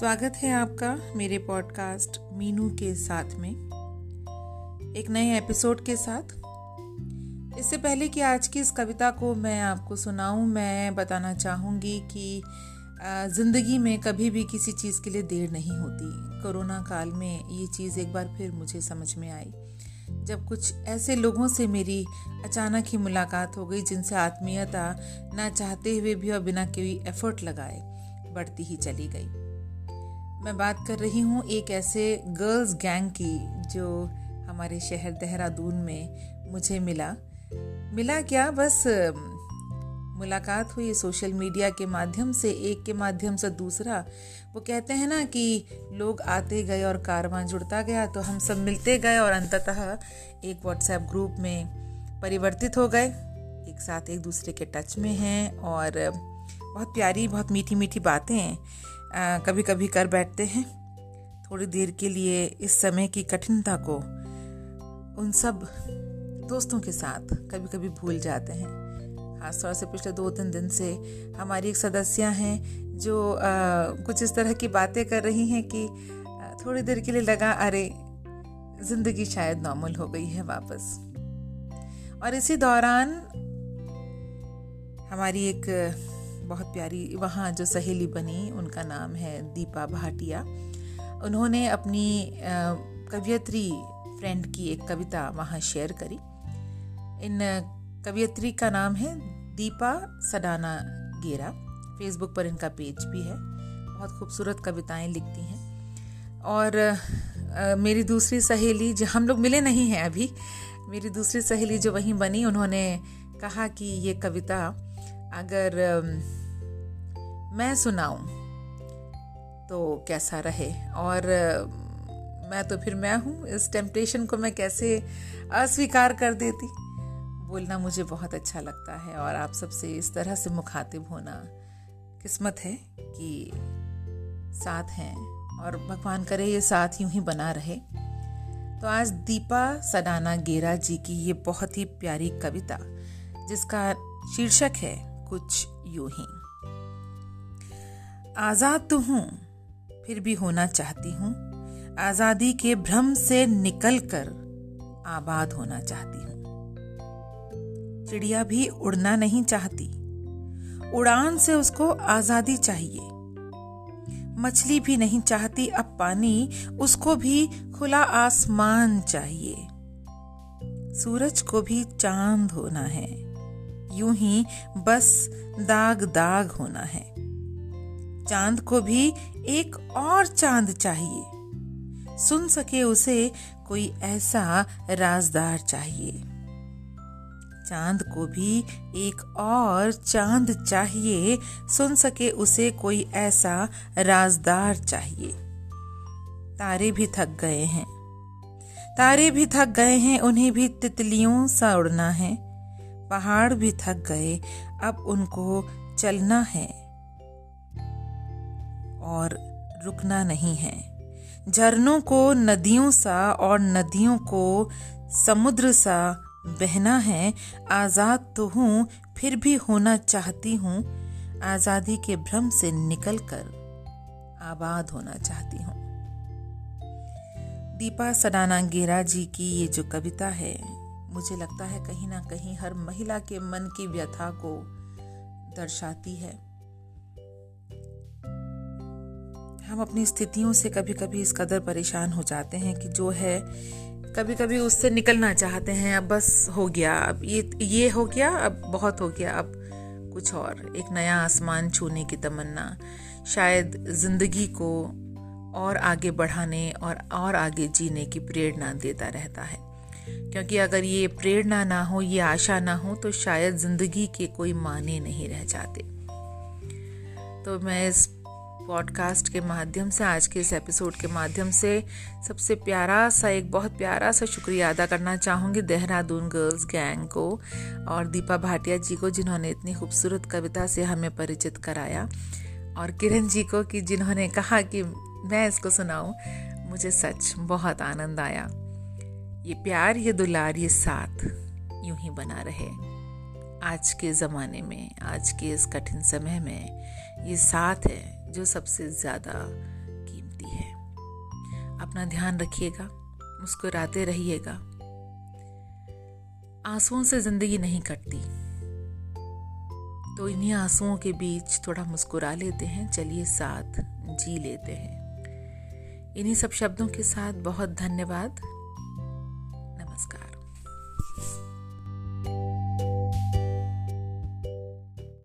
स्वागत है आपका मेरे पॉडकास्ट मीनू के साथ में, एक नए एपिसोड के साथ। इससे पहले कि आज की इस कविता को मैं आपको सुनाऊं, मैं बताना चाहूँगी कि ज़िंदगी में कभी भी किसी चीज़ के लिए देर नहीं होती। कोरोना काल में ये चीज़ एक बार फिर मुझे समझ में आई। जब कुछ ऐसे लोगों से मेरी अचानक ही मुलाकात हो गई जिनसे आत्मीयता ना चाहते हुए भी और बिना कोई एफर्ट लगाए बढ़ती ही चली गई। मैं बात कर रही हूँ एक ऐसे गर्ल्स गैंग की, जो हमारे शहर देहरादून में मुझे मिला। मिला क्या? बस मुलाकात हुई सोशल मीडिया के माध्यम से, एक के माध्यम से दूसरा। वो कहते हैं ना कि लोग आते गए और कारवां जुड़ता गया तो हम सब मिलते गए और अंततः एक व्हाट्सएप ग्रुप में परिवर्तित हो गए। एक साथ एक दूसरे के टच में हैं और बहुत प्यारी, बहुत मीठी मीठी बातें कभी कभी कर बैठते हैं। थोड़ी देर के लिए इस समय की कठिनता को उन सब दोस्तों के साथ कभी कभी भूल जाते हैं। खासतौर से पिछले दो तीन दिन से हमारी एक सदस्य हैं जो आ, कुछ इस तरह की बातें कर रही हैं कि थोड़ी देर के लिए लगा अरे ज़िंदगी शायद नॉर्मल हो गई है वापस। और इसी दौरान हमारी एक बहुत प्यारी वहाँ जो सहेली बनी उनका नाम है दीपा भाटिया। उन्होंने अपनी कवियत्री फ्रेंड की एक कविता वहाँ शेयर करी। इन कवियत्री का नाम है दीपा सडाना गेरा। फेसबुक पर इनका पेज भी है। बहुत खूबसूरत कविताएँ लिखती हैं। और आ, मेरी दूसरी सहेली जो हम लोग मिले नहीं हैं अभी। मेरी दूसरी सहेली जो वहीं बनी उन्होंने कहा कि ये कविता अगर मैं सुनाऊं? तो कैसा रहे? और, मैं तो फिर मैं हूँ। इस टेम्पटेशन को मैं कैसे अस्वीकार कर देती? बोलना मुझे बहुत अच्छा लगता है और आप सबसे इस तरह से मुखातिब होना किस्मत है कि साथ हैं और भगवान करे ये साथ यूँ ही बना रहे। तो आज दीपा सडाना गेरा जी की ये बहुत ही प्यारी कविता, जिसका शीर्षक है कुछ यूँ ही। आज़ाद तो हूँ, फिर भी होना चाहती हूँ। आज़ादी के भ्रम से निकलकर आबाद होना चाहती हूँ। चिड़िया भी उड़ना नहीं चाहती। उड़ान से उसको आज़ादी चाहिए। मछली भी नहीं चाहती, अब पानी, उसको भी खुला आसमान चाहिए। सूरज को भी चाँद होना है। यूँ ही बस दाग दाग होना है। चाँद को भी एक और चाँद चाहिए। सुन सके उसे कोई ऐसा राजदार चाहिए। चाँद को भी एक और चाँद चाहिए। सुन सके उसे कोई ऐसा राजदार चाहिए। तारे भी थक गए हैं। तारे भी थक गए हैं, उन्हें भी तितलियों सा उड़ना है। पहाड़ भी थक गए, अब उनको चलना है। और रुकना नहीं है। झरनों को, नदियों सा और नदियों को समुद्र सा बहना है। आज़ाद तो हूँ, फिर भी होना चाहती हूँ। आज़ादी के भ्रम से निकलकर आबाद होना चाहती हूँ। दीपा सडाना गेरा जी की ये जो कविता है, मुझे लगता है कहीं ना कहीं हर महिला के मन की व्यथा को दर्शाती है। हम अपनी स्थितियों से कभी कभी इस कदर परेशान हो जाते हैं कि जो है कभी कभी उससे निकलना चाहते हैं, अब बस हो गया, अब ये ये हो गया, अब बहुत हो गया, अब कुछ और, एक नया आसमान छूने की तमन्ना, शायद ज़िंदगी को और आगे बढ़ाने और और आगे जीने की प्रेरणा देता रहता है। क्योंकि अगर ये प्रेरणा ना हो, ये आशा ना हो तो शायद ज़िंदगी के कोई माने नहीं रह जाते। तो मैं इस पॉडकास्ट के माध्यम से, आज के इस एपिसोड के माध्यम से सबसे प्यारा सा, एक बहुत प्यारा सा शुक्रिया अदा करना चाहूँगी देहरादून गर्ल्स गैंग को और दीपा भाटिया जी को, जिन्होंने इतनी खूबसूरत कविता से हमें परिचित कराया और किरण जी को कि जिन्होंने कहा कि मैं इसको सुनाऊँ, मुझे सच बहुत आनंद आया। ये प्यार, ये दुलार, ये साथ यूँ ही बना रहे। आज के ज़माने में, आज के इस कठिन समय में ये साथ है। जो सबसे ज़्यादा कीमती है। अपना ध्यान रखिएगा, मुस्कुराते रहिएगा। आंसुओं से ज़िंदगी नहीं कटती। तो इन्हीं आंसुओं के बीच थोड़ा मुस्कुरा लेते हैं, चलिए साथ जी लेते हैं। इन्हीं सब शब्दों के साथ बहुत धन्यवाद।